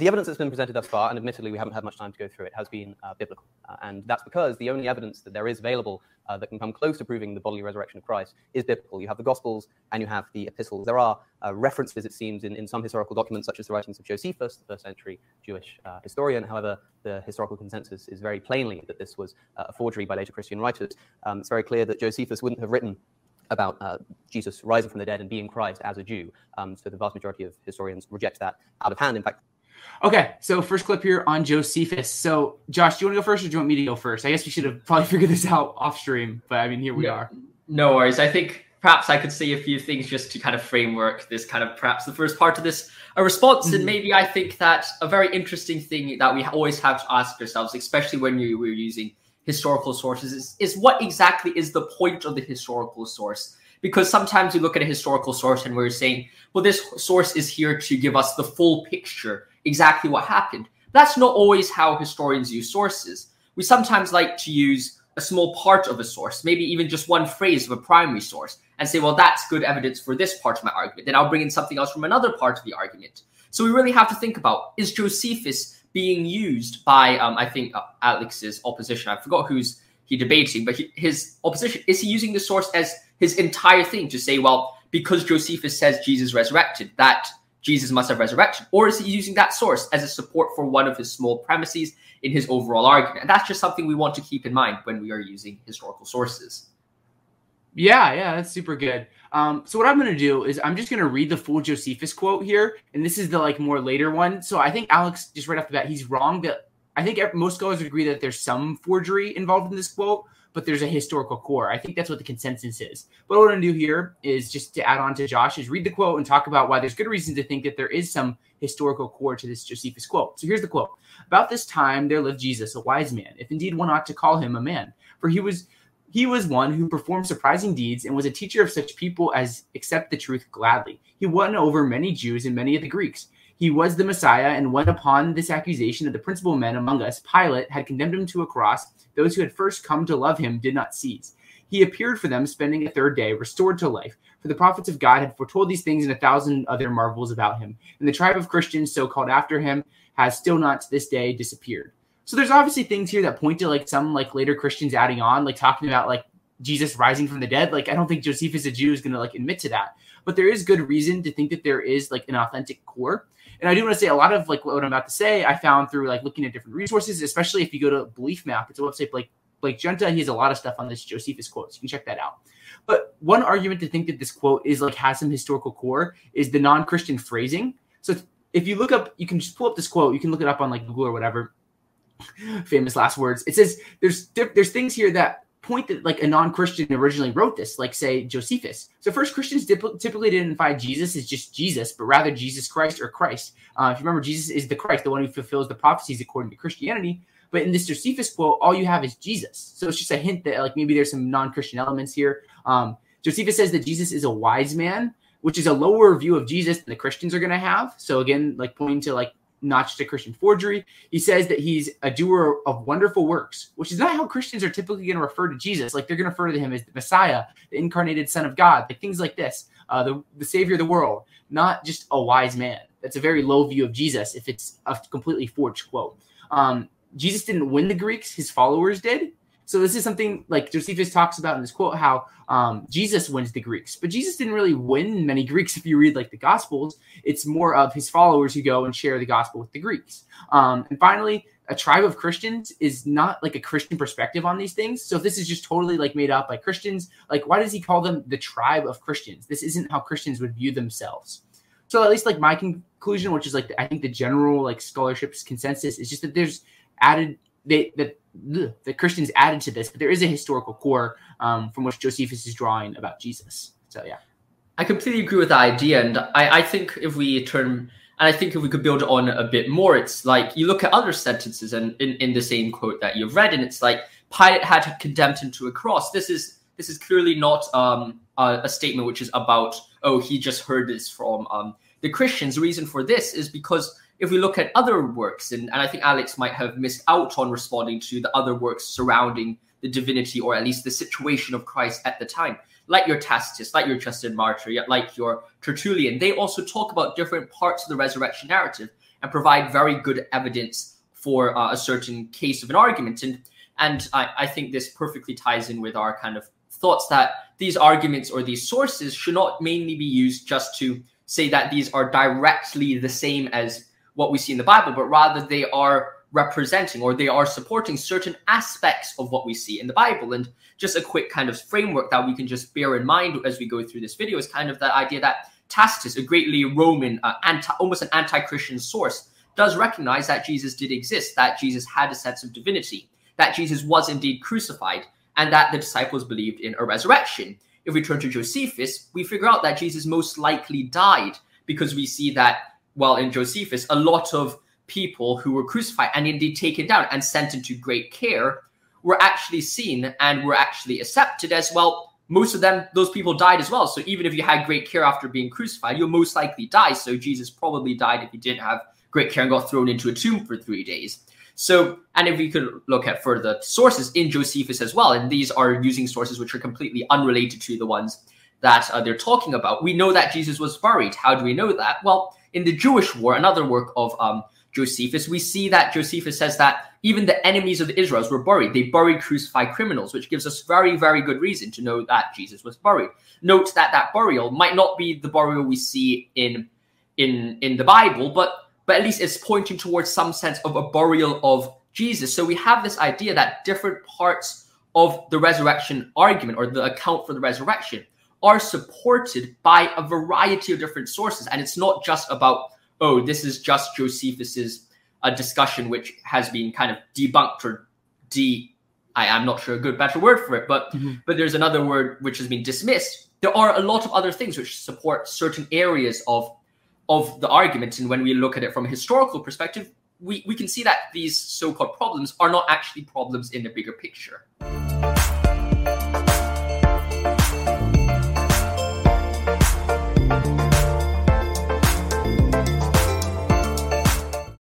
The evidence that's been presented thus far, and admittedly we haven't had much time to go through it, has been uh, biblical. Uh, and that's because the only evidence that there is available uh, that can come close to proving the bodily resurrection of Christ is biblical. You have the Gospels and you have the epistles. There are uh, references, it seems, in, in some historical documents, such as the writings of Josephus, the first century Jewish uh, historian. However, the historical consensus is very plainly that this was uh, a forgery by later Christian writers. Um, it's very clear that Josephus wouldn't have written about uh, Jesus rising from the dead and being Christ as a Jew. Um, so the vast majority of historians reject that out of hand. In fact, Okay, so first clip here on Josephus. So, Josh, do you want to go first or do you want me to go first? I guess we should have probably figured this out off stream, but I mean, here we no, are. No worries. I think perhaps I could say a few things just to kind of framework this kind of perhaps the first part of this a response. Mm-hmm. And maybe I think that a very interesting thing that we always have to ask ourselves, especially when you, we're using historical sources, is, is what exactly is the point of the historical source? Because sometimes we look at a historical source and we're saying, well, this source is here to give us the full picture exactly what happened. That's not always how historians use sources. We sometimes like to use a small part of a source, maybe even just one phrase of a primary source, and say, well, that's good evidence for this part of my argument. Then I'll bring in something else from another part of the argument. So we really have to think about is Josephus being used by, um, I think, uh, Alex's opposition? I forgot who's he debating, but he, his opposition is he using the source as his entire thing to say, well, because Josephus says Jesus resurrected, that Jesus must have resurrection? Or is he using that source as a support for one of his small premises in his overall argument? And that's just something we want to keep in mind when we are using historical sources. Yeah, yeah, that's super good. Um, so what I'm going to do is I'm just going to read the full Josephus quote here, and this is the like more later one. So I think Alex just right off the bat he's wrong. That I think most scholars agree that there's some forgery involved in this quote, but there's a historical core. I think that's what the consensus is. But what I'm going to do here is just to add on to Josh is read the quote and talk about why there's good reason to think that there is some historical core to this Josephus quote. So here's the quote. About this time there lived Jesus, a wise man, if indeed one ought to call him a man, for he was he was one who performed surprising deeds and was a teacher of such people as accept the truth gladly. He won over many Jews and many of the Greeks. He was the Messiah, and when upon this accusation that the principal men among us, Pilate had condemned him to a cross, those who had first come to love him did not cease. He appeared for them, spending a third day, restored to life. For the prophets of God had foretold these things and a thousand other marvels about him. And the tribe of Christians, so called after him, has still not to this day disappeared. So there's obviously things here that point to like some like later Christians adding on, like talking about like Jesus rising from the dead. Like I don't think Josephus a Jew is gonna like admit to that. But there is good reason to think that there is like an authentic core. And I do want to say a lot of like what I'm about to say, I found through like looking at different resources, especially if you go to Belief Map. It's a website like Blake Giunta. He has a lot of stuff on this Josephus quote. You can check that out. But one argument to think that this quote is like has some historical core is the non-Christian phrasing. So if you look up, you can just pull up this quote. You can look it up on like Google or whatever. Famous last words. It says there's there's things here that point that like a non-Christian originally wrote this, like say Josephus. So first, Christians typically find Jesus as just Jesus, but rather Jesus Christ or Christ. Uh, if you remember, Jesus is the Christ, the one who fulfills the prophecies according to Christianity. But in this Josephus quote, all you have is Jesus. So it's just a hint that like maybe there's some non-Christian elements here. Um, Josephus says that Jesus is a wise man, which is a lower view of Jesus than the Christians are going to have. So again, like pointing to like not just a Christian forgery. He says that he's a doer of wonderful works, which is not how Christians are typically going to refer to Jesus. Like they're going to refer to him as the Messiah, the incarnated Son of God, like things like this, uh, the, the Savior of the world, not just a wise man. That's a very low view of Jesus if it's a completely forged quote. Um, Jesus didn't win the Greeks, his followers did. So this is something like Josephus talks about in this quote how um, Jesus wins the Greeks, but Jesus didn't really win many Greeks. If you read like the Gospels, it's more of his followers who go and share the gospel with the Greeks. Um, and finally, a tribe of Christians is not like a Christian perspective on these things. So if this is just totally like made up by Christians, like why does he call them the tribe of Christians? This isn't how Christians would view themselves. So at least like my conclusion, which is like I think the general like scholarship's consensus is just that there's added they that the Christians added to this, but there is a historical core um, from which Josephus is drawing about Jesus. So yeah, I completely agree with that idea, and I, I think if we turn and I think if we could build on a bit more, it's like you look at other sentences and in, in the same quote that you've read, and it's like Pilate had condemned him to a cross. This is this is clearly not um, a, a, statement which is about oh he just heard this from um, the Christians. The reason for this is because if we look at other works, and, and I think Alex might have missed out on responding to the other works surrounding the divinity or at least the situation of Christ at the time, like your Tacitus, like your Justin Martyr, like your Tertullian, they also talk about different parts of the resurrection narrative. and provide very good evidence for uh, a certain case of an argument. And and I, I think this perfectly ties in with our kind of thoughts that these arguments or these sources should not mainly be used just to say that these are directly the same as what we see in the Bible, but rather they are representing or they are supporting certain aspects of what we see in the Bible. And just a quick kind of framework that we can just bear in mind as we go through this video is kind of that idea that Tacitus, a greatly Roman, uh, anti, almost an anti-Christian source, does recognize that Jesus did exist, that Jesus had a sense of divinity, that Jesus was indeed crucified, and that the disciples believed in a resurrection. If we turn to Josephus, we figure out that Jesus most likely died because we see that, well, in Josephus, a lot of people who were crucified and indeed taken down and sent into great care were actually seen and were actually accepted as well. Most of them, those people died as well. So even if you had great care after being crucified, you'll most likely die. So Jesus probably died if he didn't have great care and got thrown into a tomb for three days. So, and if we could look at further sources in Josephus as well, and these are using sources which are completely unrelated to the ones that uh, they're talking about, we know that Jesus was buried. How do we know that? Well, in the Jewish War, another work of um, Josephus, we see that Josephus says that even the enemies of the Israels were buried. They buried crucified criminals, which gives us very, very good reason to know that Jesus was buried. Note that that burial might not be the burial we see in in in the Bible, but but at least it's pointing towards some sense of a burial of Jesus. So we have this idea that different parts of the resurrection argument or the account for the resurrection are supported by a variety of different sources. And it's not just about, oh, this is just Josephus's uh, discussion which has been kind of debunked or de I am not sure a good better word for it, but mm-hmm. but there's another word which has been dismissed. There are a lot of other things which support certain areas of of the argument. And when we look at it from a historical perspective, we, we can see that these so called problems are not actually problems in the bigger picture.